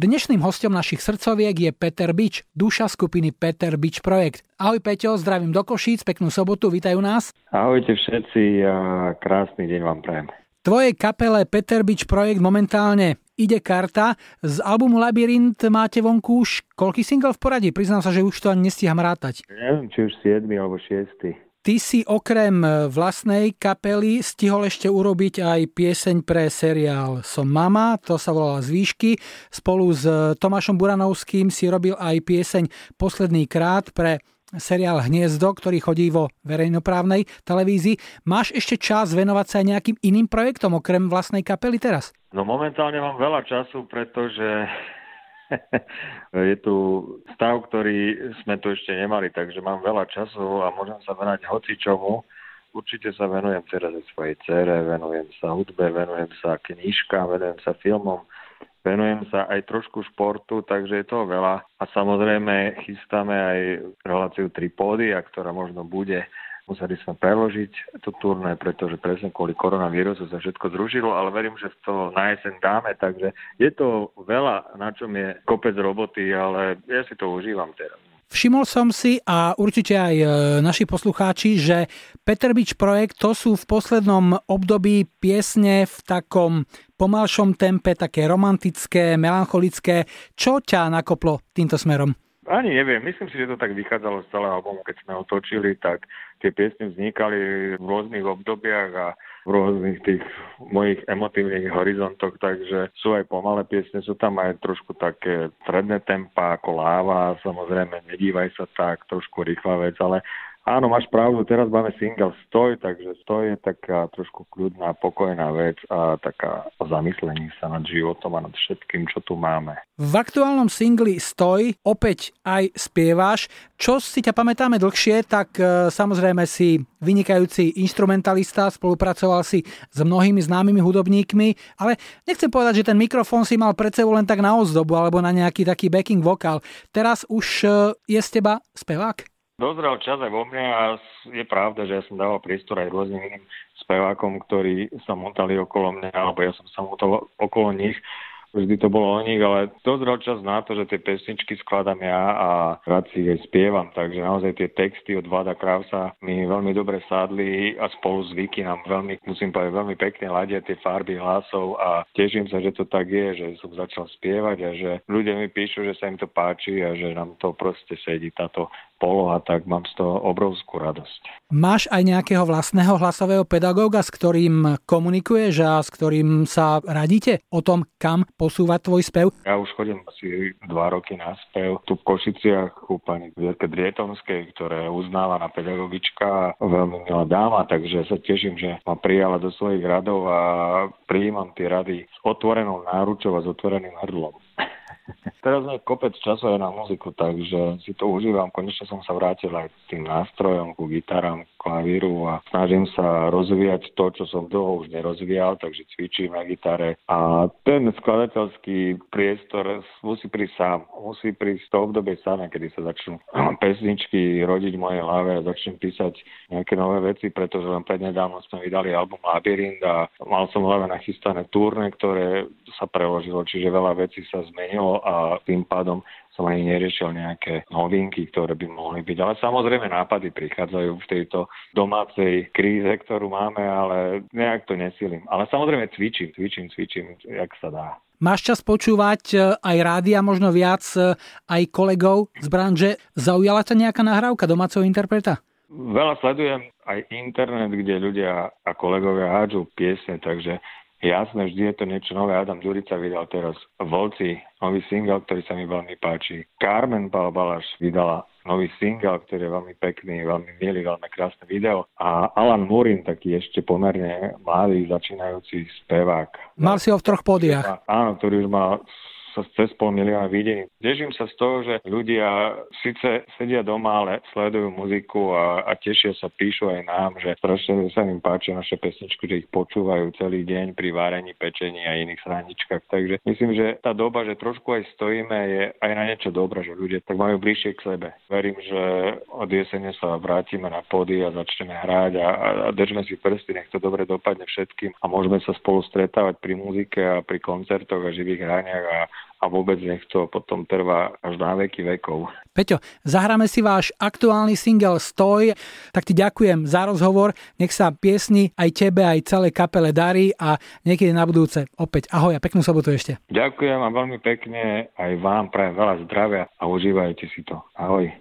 Dnešným hostom našich srdcoviek je Peter Bič, duša skupiny Peter Bič Projekt. Ahoj Peťo, zdravím do Košíc, peknú sobotu, vítajú nás. Ahojte všetci a krásny deň vám prajem. Tvojej kapele Peter Beach Projekt momentálne ide karta. Z albumu Labyrint máte vonku už koľký single v poradí? Priznám sa, že už to ani nestíham rátať. Neviem, či už 7 alebo 6. Ty si okrem e, vlastnej kapely stihol ešte urobiť aj pieseň pre seriál Som mama, to sa volala Zvýšky. Spolu s Tomášom Buranovským si robil aj pieseň Posledný krát pre seriál Hniezdo, ktorý chodí vo verejnoprávnej televízii. Máš ešte čas venovať sa aj nejakým iným projektom okrem vlastnej kapely teraz? No momentálne mám veľa času, pretože je tu stav, ktorý sme tu ešte nemali, takže mám veľa času a môžem sa venovať hocičomu. Určite sa venujem teraz aj svojej cere, venujem sa hudbe, venujem sa knižkám, venujem sa filmom, venujem sa aj trošku športu, takže je toho veľa. A samozrejme chystáme aj reláciu Tripódia, ktorá možno bude museli sme preložiť tú turné, pretože presne kvôli koronavírusu sa všetko zrušilo, ale verím, že to na jeseň dáme, takže je to veľa, na čom je kopec roboty, ale ja si to užívam teraz. Všimol som si a určite aj e, naši poslucháči, že Peter Beach projekt to sú v poslednom období piesne v takom pomalšom tempe, také romantické, melancholické. Čo ťa nakoplo týmto smerom? Ani neviem, myslím si, že to tak vychádzalo z celého albumu, keď sme ho točili, tak tie piesne vznikali v rôznych obdobiach a v rôznych tých mojich emotívnych horizontoch, takže sú aj pomalé piesne, sú tam aj trošku také stredné tempa ako láva, samozrejme nedívaj sa tak, trošku rýchla vec, ale Áno, máš pravdu, teraz máme single Stoj, takže Stoj je taká trošku kľudná, pokojná vec a taká zamyslení sa nad životom a nad všetkým, čo tu máme. V aktuálnom singli Stoj opäť aj spievaš. Čo si ťa pamätáme dlhšie, tak e, samozrejme si vynikajúci instrumentalista, spolupracoval si s mnohými známymi hudobníkmi, ale nechcem povedať, že ten mikrofón si mal pred sebou len tak na ozdobu alebo na nejaký taký backing vokál. Teraz už e, je z teba spevák? Dozrel čas aj vo mne a je pravda, že ja som dával priestor aj rôznym iným spevákom, ktorí sa motali okolo mňa, alebo ja som sa motal okolo nich. Vždy to bolo o nich, ale dozrel čas na to, že tie pesničky skladám ja a rád si ich aj spievam, takže naozaj tie texty od Vlada Krausa mi veľmi dobre sadli a spolu s Vicky nám veľmi, musím povedať, veľmi pekne ladia tie farby hlasov a teším sa, že to tak je, že som začal spievať a že ľudia mi píšu, že sa im to páči a že nám to proste sedí táto poloha, tak mám z toho obrovskú radosť. Máš aj nejakého vlastného hlasového pedagóga, s ktorým komunikuješ a s ktorým sa radíte o tom, kam posúvať tvoj spev? Ja už chodím asi dva roky na spev tu v Košiciach u pani Vierke Drietonskej, ktorá je uznávaná pedagogička a veľmi milá dáma, takže sa teším, že ma prijala do svojich radov a prijímam tie rady s otvorenou náručou a s otvoreným hrdlom. Teraz je kopec času aj na muziku, takže si to užívam. Konečne som sa vrátil aj k tým nástrojom, ku gitaram, klavíru a snažím sa rozvíjať to, čo som dlho už nerozvíjal, takže cvičím na gitare. A ten skladateľský priestor musí prísť sám. Musí prísť to obdobie samé, kedy sa začnú pesničky rodiť v mojej hlave a začnem písať nejaké nové veci, pretože len prednedávno sme vydali album Labyrint a mal som hlave nachystané turné, ktoré sa preložilo, čiže veľa vecí sa zmenilo a tým pádom som ani neriešil nejaké novinky, ktoré by mohli byť. Ale samozrejme nápady prichádzajú v tejto domácej kríze, ktorú máme, ale nejak to nesilím. Ale samozrejme cvičím, cvičím, cvičím, jak sa dá. Máš čas počúvať e, aj rádia, možno viac e, aj kolegov z branže. Zaujala ťa nejaká nahrávka domáceho interpreta? Veľa sledujem aj internet, kde ľudia a kolegovia hádžu piesne, takže Jasné, vždy je to niečo nové. Adam Durica vydal teraz Volci, nový single, ktorý sa mi veľmi páči. Carmen Balbalaš vydala nový single, ktorý je veľmi pekný, veľmi milý, veľmi krásne video. A Alan Murin, taký ešte pomerne mladý, začínajúci spevák. Mal si ho v troch podiach. Áno, ktorý už mal sa cez pol milióna videní. Teším sa z toho, že ľudia síce sedia doma, ale sledujú muziku a, a tešia sa, píšu aj nám, že strašne sa im páčia naše pesničky, že ich počúvajú celý deň pri várení pečení a iných sraničkách. Takže myslím, že tá doba, že trošku aj stojíme, je aj na niečo dobré, že ľudia tak majú bližšie k sebe. Verím, že od jesene sa vrátime na pody a začneme hrať a, a, a držme si prsty, nech to dobre dopadne všetkým a môžeme sa spolu stretávať pri muzike a pri koncertoch a živých hraniach a a vôbec nech to potom trvá až na veky vekov. Peťo, zahráme si váš aktuálny single Stoj, tak ti ďakujem za rozhovor, nech sa piesni aj tebe, aj celej kapele darí a niekedy na budúce opäť ahoj a peknú sobotu ešte. Ďakujem a veľmi pekne aj vám prajem veľa zdravia a užívajte si to. Ahoj.